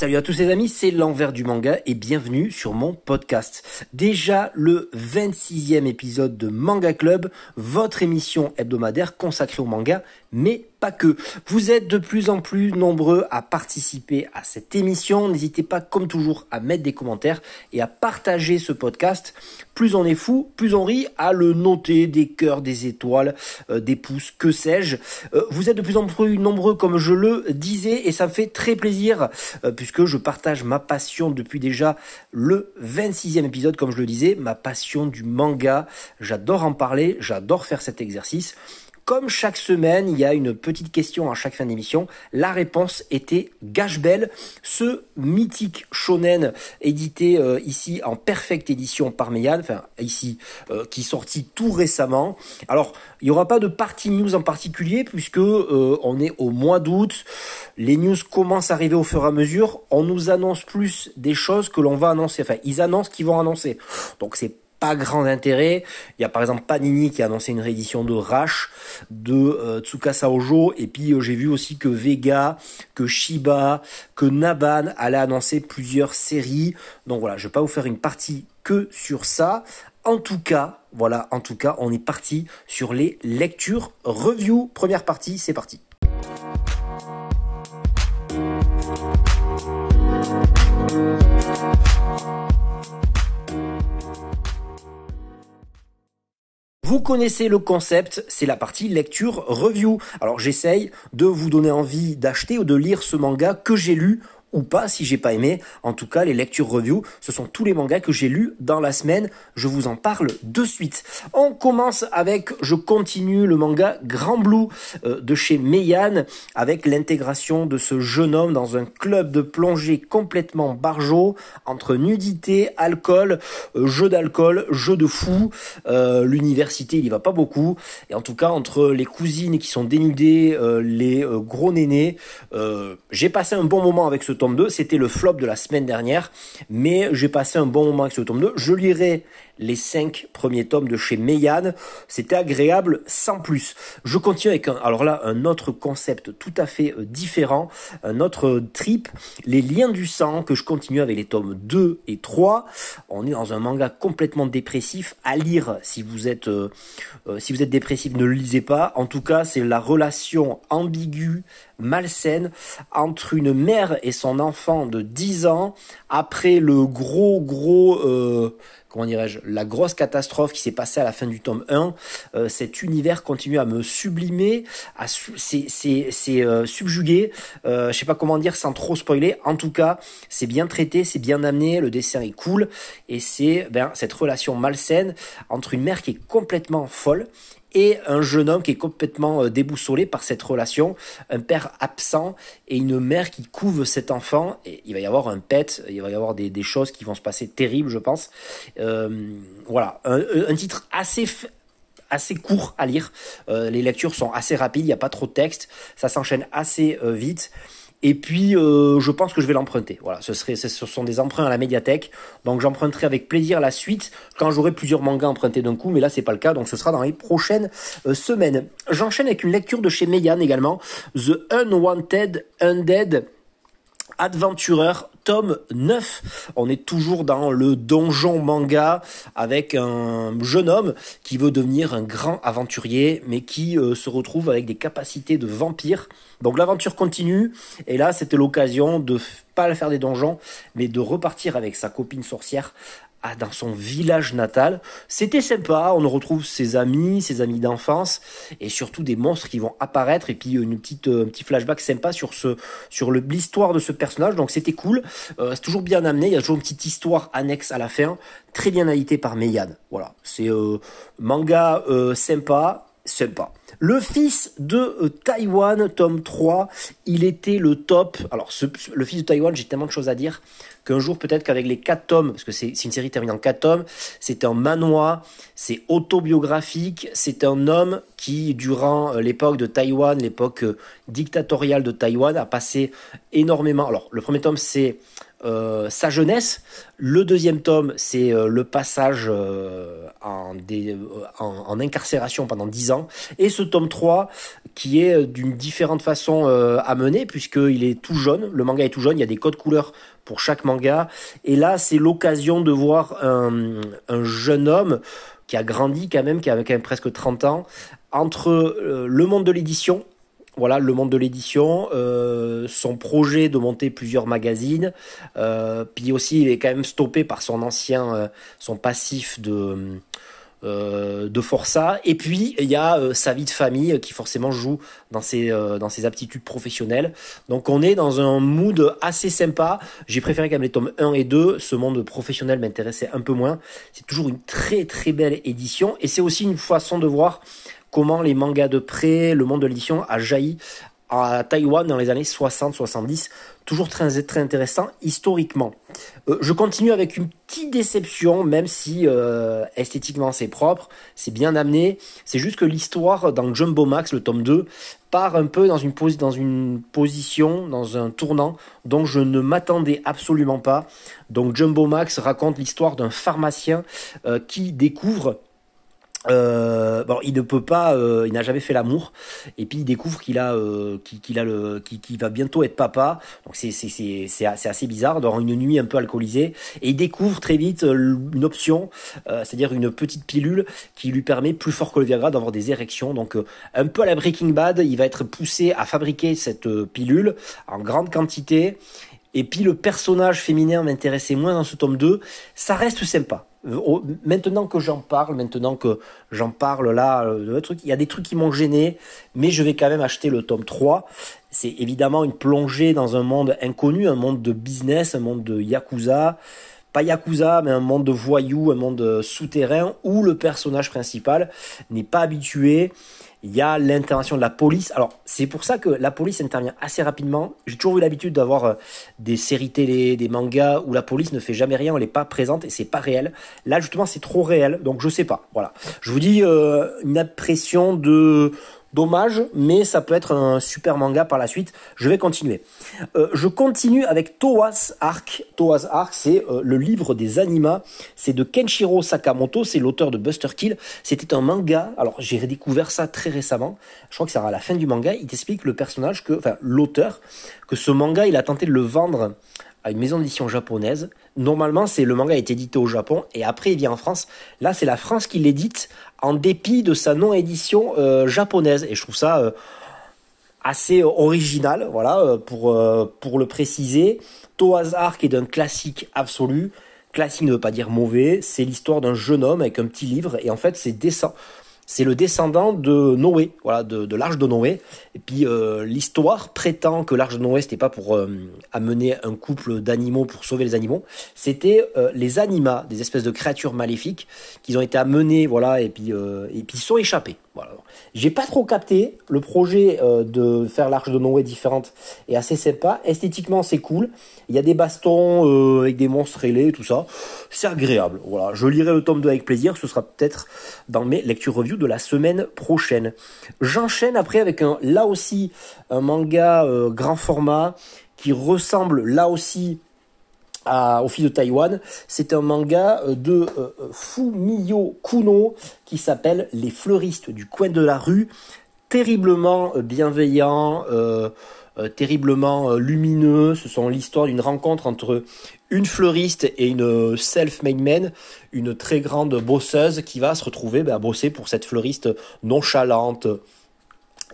Salut à tous les amis, c'est l'envers du manga et bienvenue sur mon podcast. Déjà le 26e épisode de Manga Club, votre émission hebdomadaire consacrée au manga, mais pas que. Vous êtes de plus en plus nombreux à participer à cette émission. N'hésitez pas, comme toujours, à mettre des commentaires et à partager ce podcast. Plus on est fou, plus on rit, à le noter, des cœurs, des étoiles, euh, des pouces, que sais-je. Euh, vous êtes de plus en plus nombreux, comme je le disais, et ça me fait très plaisir, euh, puisque je partage ma passion depuis déjà le 26e épisode, comme je le disais, ma passion du manga. J'adore en parler, j'adore faire cet exercice. Comme chaque semaine, il y a une petite question à chaque fin d'émission. La réponse était Gage Belle, ce mythique shonen édité euh, ici en perfecte édition par Meian, enfin ici, euh, qui est sorti tout récemment. Alors, il n'y aura pas de partie news en particulier puisque euh, on est au mois d'août. Les news commencent à arriver au fur et à mesure. On nous annonce plus des choses que l'on va annoncer. Enfin, ils annoncent qu'ils vont annoncer. Donc c'est pas grand intérêt. Il y a par exemple Panini qui a annoncé une réédition de Rash, de euh, Tsukasa Ojo, et puis euh, j'ai vu aussi que Vega, que Shiba, que Naban allaient annoncer plusieurs séries. Donc voilà, je vais pas vous faire une partie que sur ça. En tout cas, voilà, en tout cas, on est parti sur les lectures review. Première partie, c'est parti. Vous connaissez le concept, c'est la partie lecture review. Alors j'essaye de vous donner envie d'acheter ou de lire ce manga que j'ai lu ou pas si j'ai pas aimé. En tout cas, les lectures review, ce sont tous les mangas que j'ai lus dans la semaine. Je vous en parle de suite. On commence avec, je continue le manga Grand Blue euh, de chez Meian avec l'intégration de ce jeune homme dans un club de plongée complètement barjot entre nudité, alcool, euh, jeu d'alcool, jeu de fou. Euh, l'université, il y va pas beaucoup. Et en tout cas, entre les cousines qui sont dénudées, les gros nénés, j'ai passé un bon moment avec ce tome 2. C'était le flop de la semaine dernière, mais j'ai passé un bon moment avec ce tome 2. Je lirai les cinq premiers tomes de chez Meian. C'était agréable sans plus. Je continue avec un, alors là, un autre concept tout à fait euh, différent, un autre trip, les liens du sang que je continue avec les tomes 2 et 3. On est dans un manga complètement dépressif à lire si vous êtes, euh, euh, si vous êtes dépressif, ne le lisez pas. En tout cas, c'est la relation ambiguë, malsaine entre une mère et son enfant de 10 ans après le gros gros euh, comment dirais-je, la grosse catastrophe qui s'est passée à la fin du tome 1, euh, cet univers continue à me sublimer, à c'est c'est euh, subjugué, euh, je sais pas comment dire sans trop spoiler. En tout cas, c'est bien traité, c'est bien amené, le dessin est cool et c'est ben cette relation malsaine entre une mère qui est complètement folle et un jeune homme qui est complètement euh, déboussolé par cette relation, un père absent et une mère qui couve cet enfant. Et il va y avoir un pet, il va y avoir des, choses qui vont se passer terribles, je pense. Euh, voilà, un, un, titre assez assez court à lire. Euh, les lectures sont assez rapides, il n'y a pas trop de texte, ça s'enchaîne assez euh, vite. Et puis, euh, je pense que je vais l'emprunter. Voilà, ce, serait, ce sont des emprunts à la médiathèque. Donc, j'emprunterai avec plaisir la suite quand j'aurai plusieurs mangas empruntés d'un coup. Mais là, c'est pas le cas. Donc, ce sera dans les prochaines euh, semaines. J'enchaîne avec une lecture de chez Meian également. The Unwanted Undead Adventurer tome 9. On est toujours dans le donjon manga avec un jeune homme qui veut devenir un grand aventurier mais qui euh, se retrouve avec des capacités de vampire. Donc l'aventure continue et là c'était l'occasion de pas faire des donjons mais de repartir avec sa copine sorcière dans son village natal. C'était sympa, on retrouve ses amis, ses amis d'enfance, et surtout des monstres qui vont apparaître, et puis une petite, euh, un petit flashback sympa sur ce, sur l'histoire de ce personnage. Donc c'était cool, euh, c'est toujours bien amené. Il y a toujours une petite histoire annexe à la fin, très bien édité par Meian. Voilà, c'est euh, manga euh, sympa, sympa. Le fils de euh, Taïwan, tome 3, il était le top. Alors, le fils de Taïwan, j'ai tellement de choses à dire qu'un jour, peut-être qu'avec les 4 tomes, parce que c'est une série terminée en 4 tomes, c'est un manoir, c'est autobiographique, c'est un homme qui, durant euh, l'époque de Taïwan, l'époque euh, dictatoriale de Taïwan, a passé énormément. Alors, le premier tome, c'est euh, sa jeunesse. Le deuxième tome, c'est euh, le passage euh, en, incarcération pendant 10 ans. Et ce tome 3, qui est d'une différente façon à mener, puisqu'il est tout jaune, le manga est tout jaune, il y a des codes couleurs pour chaque manga. Et là, c'est l'occasion de voir un, un, jeune homme qui a grandi quand même, qui a quand même presque 30 ans, entre le monde de l'édition voilà le monde de l'édition, euh, son projet de monter plusieurs magazines, euh, puis aussi il est quand même stoppé par son ancien, euh, son passif de de Força, et puis il y a sa vie de famille qui forcément joue dans ses dans ses aptitudes professionnelles. Donc on est dans un mood assez sympa. J'ai préféré quand même les tomes 1 et 2. Ce monde professionnel m'intéressait un peu moins. C'est toujours une très très belle édition, et c'est aussi une façon de voir comment les mangas de près, le monde de l'édition a jailli à Taïwan dans les années 60-70. Toujours très, très intéressant historiquement. Euh, je continue avec une petite déception, même si euh, esthétiquement c'est propre, c'est bien amené. C'est juste que l'histoire dans Jumbo Max, le tome 2, part un peu dans une, position, dans un tournant dont je ne m'attendais absolument pas. Donc Jumbo Max raconte l'histoire d'un pharmacien euh, qui découvre euh, bon, il ne peut pas, euh, il n'a jamais fait l'amour, et puis il découvre qu'il a, euh, qu'il a le, qu'il va bientôt être papa. Donc c'est c'est c'est c'est assez bizarre, dans une nuit un peu alcoolisée, et il découvre très vite une option, c'est-à-dire une petite pilule qui lui permet plus fort que le Viagra d'avoir des érections. Donc un peu à la Breaking Bad, il va être poussé à fabriquer cette pilule en grande quantité. Et puis le personnage féminin m'intéressait moins dans ce tome 2. Ça reste sympa. Maintenant que j'en parle, maintenant que j'en parle là, euh, il y a des trucs qui m'ont gêné, mais je vais quand même acheter le tome 3. C'est évidemment une plongée dans un monde inconnu, un monde de business, un monde de yakuza. Pas yakuza, mais un monde de voyous, un monde souterrain où le personnage principal n'est pas habitué il y a l'intervention de la police. Alors, c'est pour ça que la police intervient assez rapidement. J'ai toujours eu l'habitude d'avoir euh, des séries télé, des mangas où la police ne fait jamais rien, elle n'est pas présente et c'est pas réel. Là, justement, c'est trop réel, donc je sais pas. Voilà. Je vous dis euh, une impression de Dommage, mais ça peut être un super manga par la suite. Je vais continuer. Euh, je continue avec Toas Arc. Toas Arc, c'est euh, le livre des animas. C'est de Kenshiro Sakamoto, c'est l'auteur de Buster Kill. C'était un manga. Alors j'ai redécouvert ça très récemment. Je crois que c'est à la fin du manga. Il t'explique le personnage que, enfin l'auteur, que ce manga, il a tenté de le vendre à une maison d'édition japonaise. Normalement, c'est le manga est édité au Japon et après il vient en France. Là, c'est la France qui l'édite en dépit de sa non-édition euh, japonaise. Et je trouve ça euh, assez original, voilà, euh, pour, pour le préciser. Toaz Arc est d'un classique absolu. Classique ne veut pas dire mauvais. C'est l'histoire d'un jeune homme avec un petit livre. Et en fait, c'est descend c'est le descendant de Noé, voilà, de, l'arche de Noé. Et puis euh, l'histoire prétend que l'arche de Noé c'était pas pour euh, amener un couple d'animaux pour sauver les animaux, c'était euh, les animats, des espèces de créatures maléfiques qui ont été amenés, voilà, et puis et puis sont échappés. Voilà. J'ai pas trop capté le projet de faire l'arche de Noé différente est assez sympa. Esthétiquement c'est cool. Il y a des bastons avec des monstres ailés, tout ça. C'est agréable. Voilà. Je lirai le tome 2 avec plaisir. Ce sera peut-être dans mes lectures review de la semaine prochaine. J'enchaîne après avec un, là aussi, un manga euh, grand format qui ressemble là aussi au fils de Taïwan. C'est un manga euh, de euh, Fumiyo Kuno qui s'appelle Les fleuristes du coin de la rue. Terriblement bienveillant, terriblement lumineux. Ce sont l'histoire d'une rencontre entre une fleuriste et une self-made man, une très grande bosseuse qui va se retrouver bah, à bosser pour cette fleuriste nonchalante,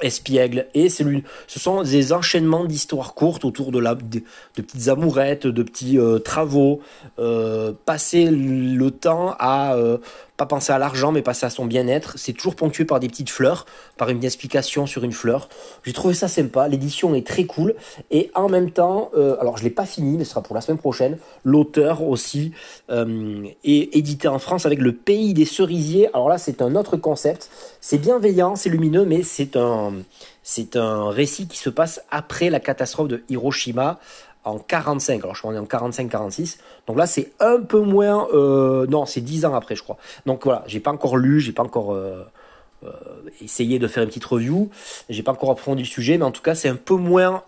espiègle et c'est ce sont des enchaînements d'histoires courtes autour de la de, petites amourettes de petits euh, travaux. Euh, passer le temps à euh, pas penser à l'argent mais passer à son bien-être. C'est toujours ponctué par des petites fleurs par une explication sur une fleur. J'ai trouvé ça sympa. L'édition est très cool. Et en même temps alors je l'ai pas fini mais ce sera pour la semaine prochaine. L'auteur aussi est édité en France avec le pays des cerisiers. Alors là c'est un autre concept. C'est bienveillant c'est lumineux mais c'est un c'est un récit qui se passe après la catastrophe de Hiroshima en 45. Alors je crois qu'on est en 45-46. Donc là c'est un peu moins. Euh, non, c'est 10 ans après, je crois. Donc voilà, j'ai pas encore lu, j'ai pas encore. Euh, essayer de faire une petite review. J'ai pas encore approfondi le sujet, mais en tout cas, c'est un peu moins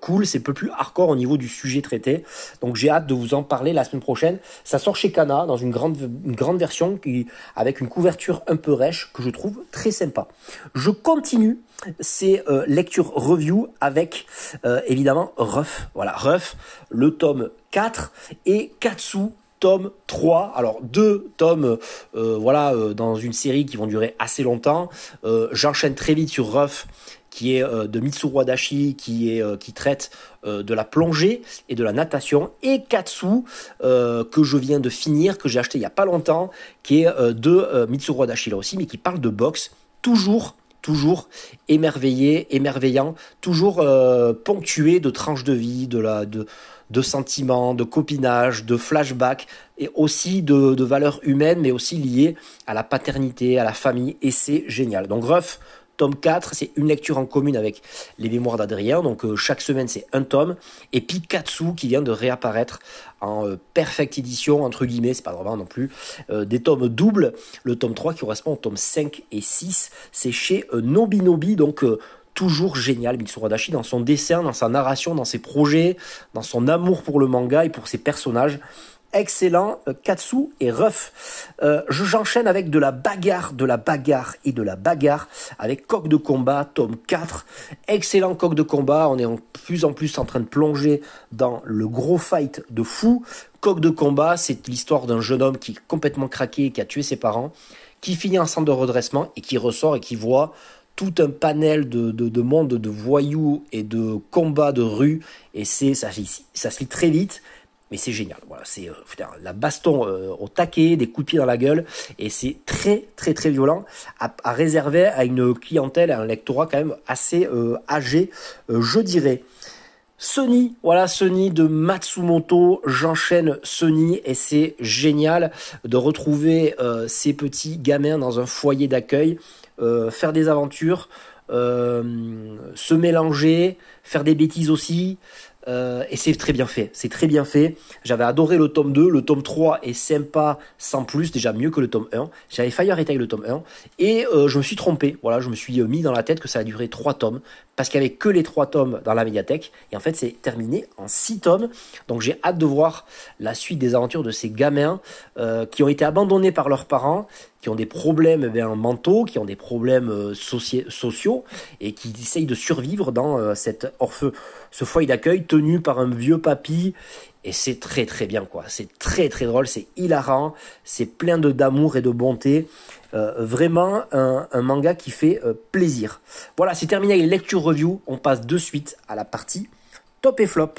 cool, c'est un peu plus hardcore au niveau du sujet traité. Donc j'ai hâte de vous en parler la semaine prochaine. Ça sort chez Kana dans une grande, une grande version qui, avec une couverture un peu rêche que je trouve très sympa. Je continue ces lectures review avec évidemment Ruff. Voilà, Ruff, le tome 4 et Katsu tome 3. Alors deux tomes, euh, voilà, euh, dans une série qui vont durer assez longtemps. Euh, j'enchaîne très vite sur Ruff, qui est de Mitsuru Adachi, qui est qui traite de la plongée et de la natation, et Katsu que je viens de finir, que j'ai acheté il y a pas longtemps, qui est de Mitsuru Adachi là aussi, mais qui parle de boxe, toujours toujours émerveillé, émerveillant, toujours ponctué de tranches de vie, de la de de sentiments, de copinage, de flashbacks et aussi de, valeurs humaines, mais aussi liées à la paternité, à la famille, et c'est génial. Donc Ruff, tome 4, c'est une lecture en commune avec les mémoires d'Adrien, donc euh, chaque semaine c'est un tome, et puis qui vient de réapparaître en euh, perfecte édition, entre guillemets, c'est pas vraiment non plus, euh, des tomes doubles, le tome 3 qui correspond au tome 5 et 6, c'est chez Nobinobi, donc toujours génial, Mitsuru Adachi, dans son dessin, dans sa narration, dans ses projets, dans son amour pour le manga et pour ses personnages. Excellent, euh, Katsu et Ruff. Euh, j'enchaîne avec de la bagarre, de la bagarre et de la bagarre avec Coq de combat, tome 4. Excellent coq de combat, on est en plus en plus en train de plonger dans le gros fight de fou. Coq de combat, c'est l'histoire d'un jeune homme qui est complètement craqué, qui a tué ses parents, qui finit en centre de redressement et qui ressort et qui voit tout un panel de, de, monde de voyous et de combats de rue. Et c'est ça, ça se lit très vite, mais c'est génial. Voilà, c'est euh, la baston euh, au taquet, des coups de pied dans la gueule, et c'est très très très violent à, réserver à une clientèle, à un lectorat quand même assez euh, âgé, je dirais. Sony, voilà Sony de Matsumoto, j'enchaîne Sony et c'est génial de retrouver ces petits gamins dans un foyer d'accueil faire des aventures, euh, se mélanger, faire des bêtises aussi. Euh, et c'est très bien fait, c'est très bien fait. J'avais adoré le tome 2, le tome 3 est sympa sans plus, déjà mieux que le tome 1. J'avais failli arrêter le tome 1 et je me suis trompé. Voilà, je me suis mis dans la tête que ça a duré 3 tomes parce qu'il n'y avait que les 3 tomes dans la médiathèque et en fait c'est terminé en 6 tomes. Donc j'ai hâte de voir la suite des aventures de ces gamins qui ont été abandonnés par leurs parents qui ont des problèmes eh mentaux, qui ont des problèmes euh, sociaux et qui essayent de survivre dans euh, cette orphe ce foyer d'accueil tenu par un vieux papy. Et c'est très très bien quoi. C'est très très drôle, c'est hilarant, c'est plein d'amour et de bonté. Euh, vraiment un, manga qui fait plaisir. Voilà, c'est terminé avec les lectures review. On passe de suite à la partie top et flop.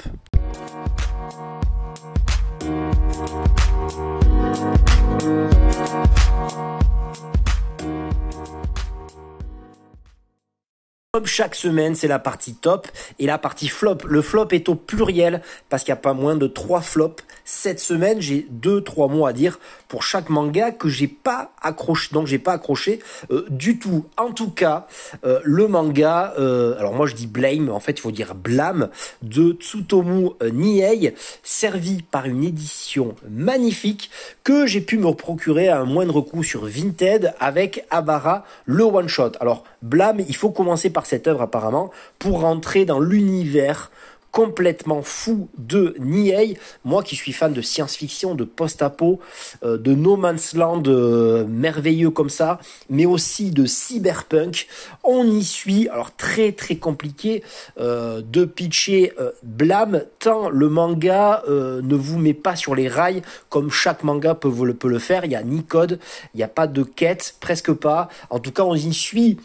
Chaque semaine, c'est la partie top et la partie flop. Le flop est au pluriel parce qu'il n'y a pas moins de trois flops. Cette semaine, j'ai deux, trois mots à dire pour chaque manga que j'ai pas accroché, donc j'ai pas accroché euh, du tout. En tout cas, euh, le manga, euh, alors moi je dis blame, en fait il faut dire blâme, de Tsutomu Niei, servi par une édition magnifique que j'ai pu me procurer à un moindre coût sur Vinted avec Abara le one shot. Alors blâme, il faut commencer par cette œuvre apparemment pour rentrer dans l'univers complètement fou de Niei. Moi qui suis fan de science-fiction, de post-apo, euh, de No Man's Land euh, merveilleux comme ça, mais aussi de cyberpunk, on y suit. Alors très très compliqué euh, de pitcher blâme tant le manga ne vous met pas sur les rails comme chaque manga peut, peut le faire. Il y a ni code, il n'y a pas de quête, presque pas. En tout cas, on y suit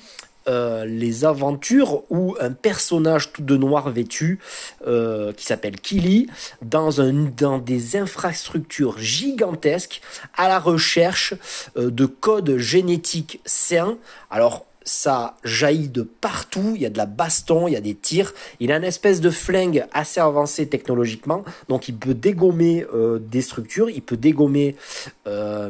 euh, les aventures où un personnage tout de noir vêtu euh, qui s'appelle Kili dans, un, dans des infrastructures gigantesques à la recherche euh, de codes génétiques sains. Alors ça jaillit de partout, il y a de la baston, il y a des tirs, il a une espèce de flingue assez avancé technologiquement, donc il peut dégommer euh, des structures, il peut dégommer euh,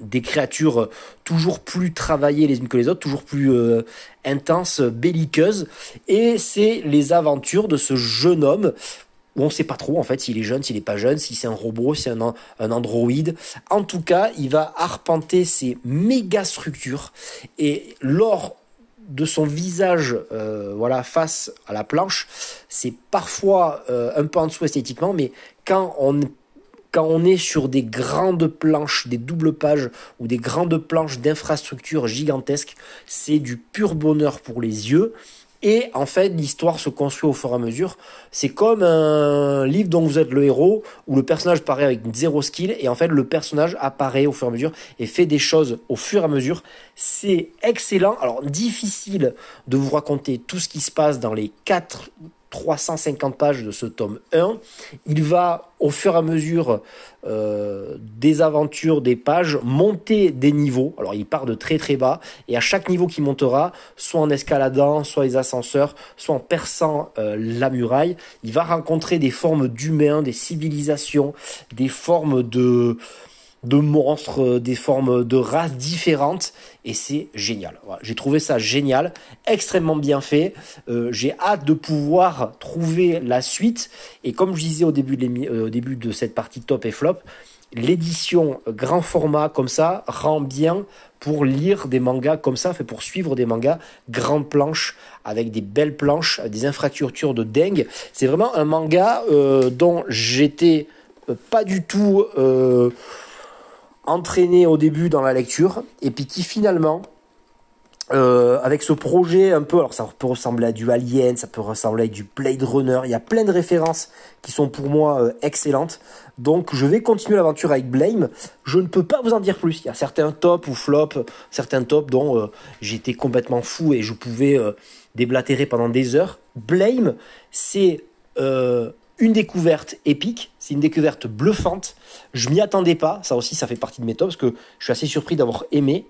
des créatures toujours plus travaillées les unes que les autres, toujours plus euh, intenses, belliqueuses, et c'est les aventures de ce jeune homme où on sait pas trop en fait s'il est jeune, s'il est pas jeune, si c'est un robot, si c'est un, un androïde. En tout cas, il va arpenter ces méga structures et lors de son visage euh, voilà face à la planche, c'est parfois euh, un peu en dessous esthétiquement, mais quand on quand on est sur des grandes planches, des doubles pages ou des grandes planches d'infrastructures gigantesques, c'est du pur bonheur pour les yeux. Et en fait, l'histoire se construit au fur et à mesure. C'est comme un livre dont vous êtes le héros, où le personnage paraît avec zéro skill, et en fait, le personnage apparaît au fur et à mesure et fait des choses au fur et à mesure. C'est excellent. Alors, difficile de vous raconter tout ce qui se passe dans les quatre 350 pages de ce tome 1. Il va, au fur et à mesure euh, des aventures, des pages, monter des niveaux. Alors il part de très très bas, et à chaque niveau qu'il montera, soit en escaladant, soit les ascenseurs, soit en perçant euh, la muraille, il va rencontrer des formes d'humains, des civilisations, des formes de de monstres, euh, des formes de races différentes, et c'est génial. J'ai trouvé ça génial, extrêmement bien fait. Euh, j'ai hâte de pouvoir trouver la suite, et comme je disais au début de, euh, au début de cette partie top et flop, l'édition grand format comme ça rend bien pour lire des mangas comme ça, pour suivre des mangas grande planche avec des belles planches, des infrastructures de dingue. C'est vraiment un manga dont j'étais pas du tout entraîné au début dans la lecture et puis qui finalement euh, avec ce projet un peu, alors ça peut ressembler à du Alien, ça peut ressembler à du Blade Runner, il y a plein de références qui sont pour moi euh, excellentes. Donc je vais continuer l'aventure avec Blame. Je ne peux pas vous en dire plus. Il y a certains tops ou flops, certains tops dont euh, j'étais complètement fou et je pouvais déblatérer pendant des heures. Blame, c'est une découverte épique, c'est une découverte bluffante. Je m'y attendais pas, ça aussi ça fait partie de mes tops parce que je suis assez surpris d'avoir aimé.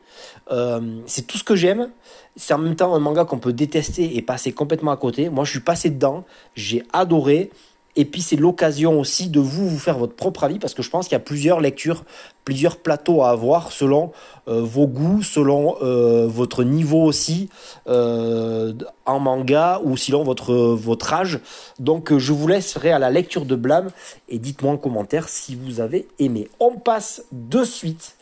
Euh, c'est tout ce que j'aime. C'est en même temps un manga qu'on peut détester et passer complètement à côté. Moi je suis passé dedans, j'ai adoré. Et puis c'est l'occasion aussi de vous vous faire votre propre avis parce que je pense qu'il y a plusieurs lectures, plusieurs plateaux à avoir selon euh, vos goûts, selon euh, votre niveau aussi euh, en manga ou selon votre votre âge. Donc je vous laisserai à la lecture de Blâme et dites-moi en commentaire si vous avez aimé. On passe de suite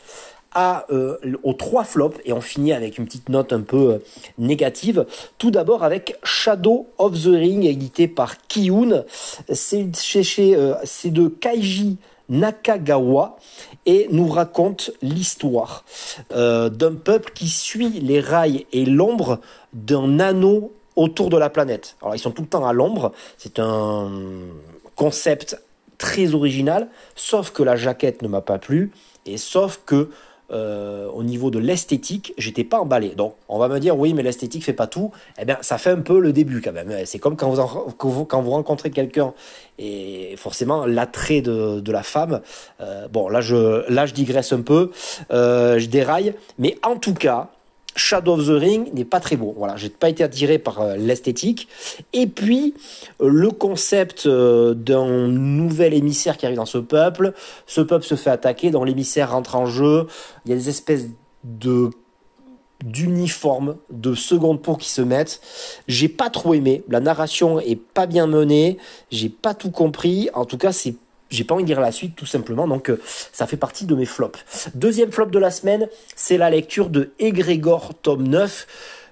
euh, aux trois flops et on finit avec une petite note un peu euh, négative. Tout d'abord avec Shadow of the Ring édité par Kiyun. C'est euh, c'est de Kaiji Nakagawa et nous raconte l'histoire d'un peuple qui suit les rails et l'ombre d'un anneau autour de la planète. Alors ils sont tout le temps à l'ombre, c'est un concept très original, sauf que la jaquette ne m'a pas plu et sauf que euh, au niveau de l'esthétique, j'étais pas emballé. Donc, on va me dire, oui, mais l'esthétique fait pas tout. Eh bien, ça fait un peu le début quand même. C'est comme quand vous, quand vous rencontrez quelqu'un et forcément l'attrait de, de, la femme. Euh, bon, là je, là, je digresse un peu, euh, je déraille. Mais en tout cas, Shadow of the Ring n'est pas très beau. Voilà, j'ai pas été attiré par euh, l'esthétique. Et puis euh, le concept euh, d'un nouvel émissaire qui arrive dans ce peuple. Ce peuple se fait attaquer, dans l'émissaire rentre en jeu. Il y a des espèces de d'uniformes, de secondes peau qui se mettent. J'ai pas trop aimé. La narration est pas bien menée. J'ai pas tout compris. En tout cas, c'est j'ai pas envie de lire la suite tout simplement, donc euh, ça fait partie de mes flops. Deuxième flop de la semaine, c'est la lecture de Egrégor tome 9.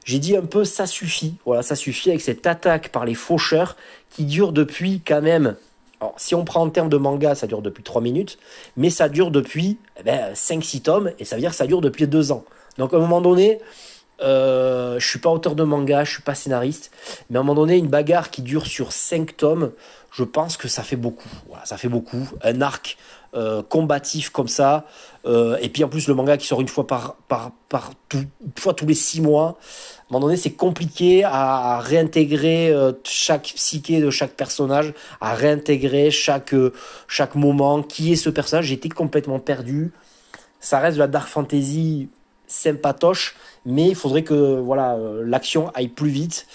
J'ai dit un peu ça suffit, voilà, ça suffit avec cette attaque par les faucheurs qui dure depuis quand même alors, si on prend en termes de manga, ça dure depuis 3 minutes, mais ça dure depuis eh ben, 5-6 tomes, et ça veut dire que ça dure depuis 2 ans. Donc à un moment donné, euh, je suis pas auteur de manga, je suis pas scénariste, mais à un moment donné, une bagarre qui dure sur 5 tomes, je pense que ça fait beaucoup. Voilà, ça fait beaucoup. Un arc euh, combatif comme ça, euh, et puis en plus le manga qui sort une fois par par par une fois tous les six mois. À un moment donné, c'est compliqué à, réintégrer euh, chaque psyché de chaque personnage, à réintégrer chaque chaque moment. Qui est ce personnage? J'étais complètement perdu. Ça reste de la dark fantasy sympatoche, mais il faudrait que voilà l'action aille plus vite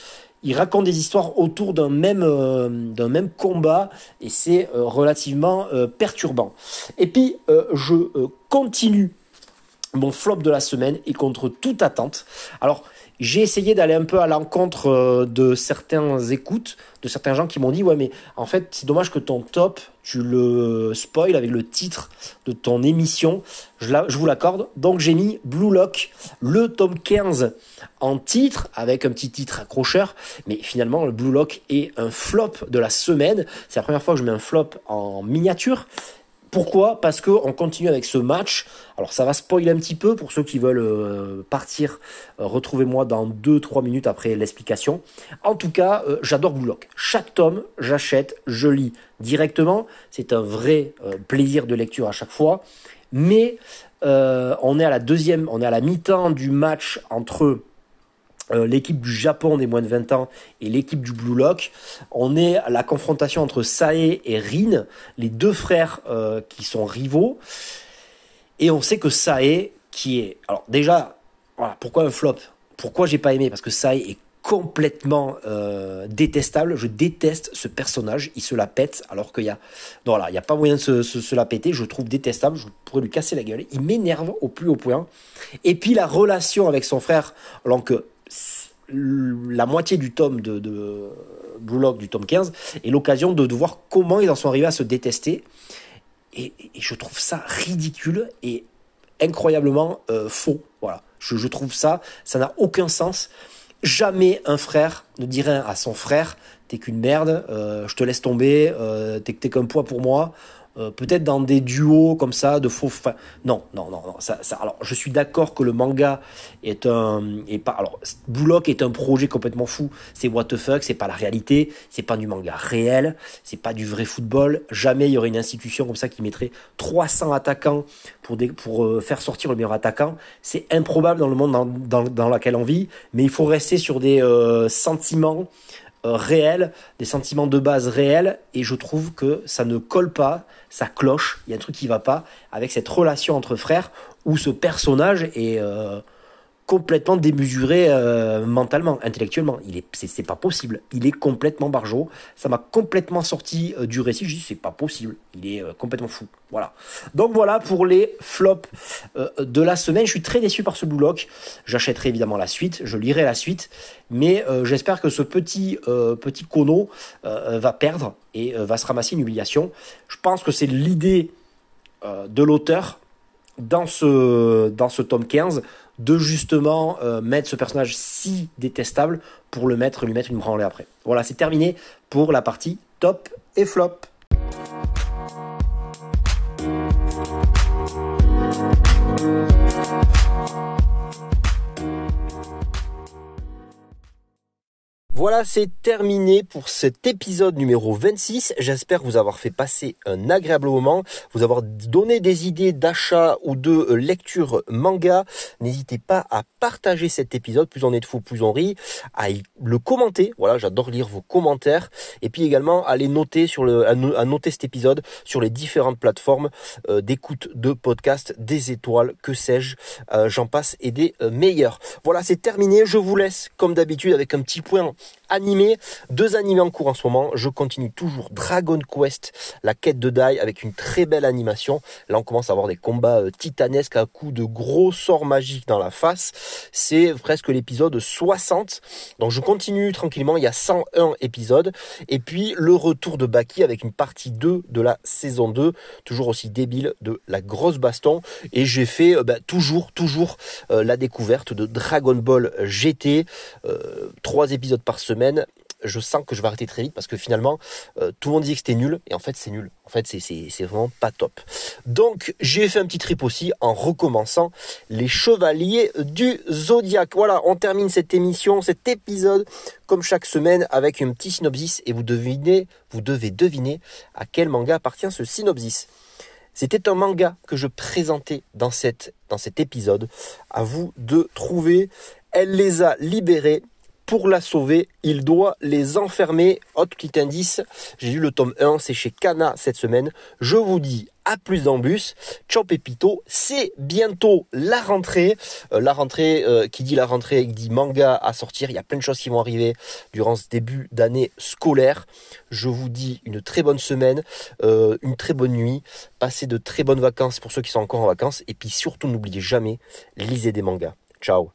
il raconte des histoires autour d'un même, euh, d'un même combat et c'est euh, relativement euh, perturbant. Et puis je continue mon flop de la semaine est contre toute attente. Alors, j'ai essayé d'aller un peu à l'encontre euh, de certains écoutes, de certains gens qui m'ont dit ouais mais en fait c'est dommage que ton top tu le spoil avec le titre de ton émission. Je, je vous l'accorde. Donc j'ai mis Blue Lock, le tome 15 en titre avec un petit titre accrocheur. Mais finalement le Blue Lock est un flop de la semaine. C'est la première fois que je mets un flop en miniature. Pourquoi? Parce qu'on continue avec ce match. Alors ça va spoiler un petit peu pour ceux qui veulent euh, partir. Euh, retrouvez-moi dans 2-3 minutes après l'explication. En tout cas, euh, j'adore Blue Lock. Chaque tome, j'achète, je lis directement. C'est un vrai plaisir de lecture à chaque fois. Mais on est à la deuxième, on est à la mi-temps du match entre euh, l'équipe du Japon des moins de 20 ans et l'équipe du Blue Lock. On est à la confrontation entre Sae et Rin, les deux frères euh, qui sont rivaux. Et on sait que Sae, qui est... Alors déjà, voilà, pourquoi un flop? Pourquoi j'ai pas aimé? Parce que Sae est complètement euh, détestable. Je déteste ce personnage. Il se la pète alors qu'il y a, voilà, il y a pas moyen de se, se, la péter. Je trouve détestable. Je pourrais lui casser la gueule. Il m'énerve au plus haut point. Et puis la relation avec son frère, alors que la moitié du tome de, Blue Lock, du tome 15, est l'occasion de, voir comment ils en sont arrivés à se détester. Et, je trouve ça ridicule et incroyablement euh, faux. Voilà. Je, trouve ça, ça n'a aucun sens. Jamais un frère ne dirait à son frère T'es qu'une merde, euh, je te laisse tomber, euh, t'es qu'un poids pour moi. Euh, peut-être dans des duos comme ça de faux. non, non, non, non. Ça, alors, je suis d'accord que le manga est un, est pas. Alors, Bullock est un projet complètement fou. C'est what the fuck. C'est pas la réalité. C'est pas du manga réel. C'est pas du vrai football. Jamais il y aurait une institution comme ça qui mettrait 300 attaquants pour pour euh, faire sortir le meilleur attaquant. C'est improbable dans le monde dans, dans, dans lequel on vit. Mais il faut rester sur des euh, sentiments réels, des sentiments de base réels, et je trouve que ça ne colle pas, ça cloche, il y a un truc qui va pas avec cette relation entre frères où ce personnage est euh, complètement démesuré euh, mentalement, intellectuellement. Il est, c'est, pas possible. Il est complètement barjot. Ça m'a complètement sorti euh, du récit. Je dis c'est pas possible. Il est euh, complètement fou. Voilà. Donc voilà pour les flops de la semaine. Je suis très déçu par ce Blue Lock. J'achèterai évidemment la suite. Je lirai la suite. Mais j'espère que ce petit petit Kono va perdre et va se ramasser une humiliation. Je pense que c'est l'idée de l'auteur dans ce dans ce tome 15 de justement euh, mettre ce personnage si détestable pour le mettre, lui mettre une branlée après. Voilà, c'est terminé pour la partie top et flop. Voilà, c'est terminé pour cet épisode numéro 26. J'espère vous avoir fait passer un agréable moment, vous avoir donné des idées d'achat ou de lecture manga. N'hésitez pas à partager cet épisode, plus on est de fou, plus on rit, à le commenter. Voilà, j'adore lire vos commentaires. Et puis également à les noter sur le, à, noter cet épisode sur les différentes plateformes euh, d'écoute de podcast, des étoiles, que sais-je, euh, j'en passe et des euh, meilleurs. Voilà, c'est terminé. Je vous laisse comme d'habitude avec un petit point animé. Deux animés en cours en ce moment. Je continue toujours Dragon Quest, la quête de Dai avec une très belle animation. Là, on commence à avoir des combats euh, titanesques à coups de gros sorts magiques dans la face. C'est presque l'épisode 60. Donc, je continue tranquillement. Il y a 101 épisodes. Et puis, le retour de Baki avec une partie 2 de la saison 2. Toujours aussi débile de la grosse baston. Et j'ai fait euh, bah, toujours, toujours euh, la découverte de Dragon Ball GT. trois épisodes par semaine je sens que je vais arrêter très vite parce que finalement, euh, tout le monde dit que c'était nul et en fait, c'est nul. En fait, c'est vraiment pas top. Donc, j'ai fait un petit trip aussi en recommençant les Chevaliers du Zodiaque. Voilà, on termine cette émission, cet épisode, comme chaque semaine, avec un petit synopsis et vous devinez, vous devez deviner à quel manga appartient ce synopsis. C'était un manga que je présentais dans, cette, dans cet épisode. À vous de trouver. Elle les a libérés pour la sauver, il doit les enfermer. Autre petit indice, j'ai lu le tome 1, c'est chez Kana cette semaine. Je vous dis à plus dans le bus. Ciao Pépito, c'est bientôt la rentrée. Euh, la rentrée, euh, qui dit la rentrée, qui dit manga à sortir. Il y a plein de choses qui vont arriver durant ce début d'année scolaire. Je vous dis une très bonne semaine, euh, une très bonne nuit. Passez de très bonnes vacances pour ceux qui sont encore en vacances. Et puis surtout, n'oubliez jamais, lisez des mangas. Ciao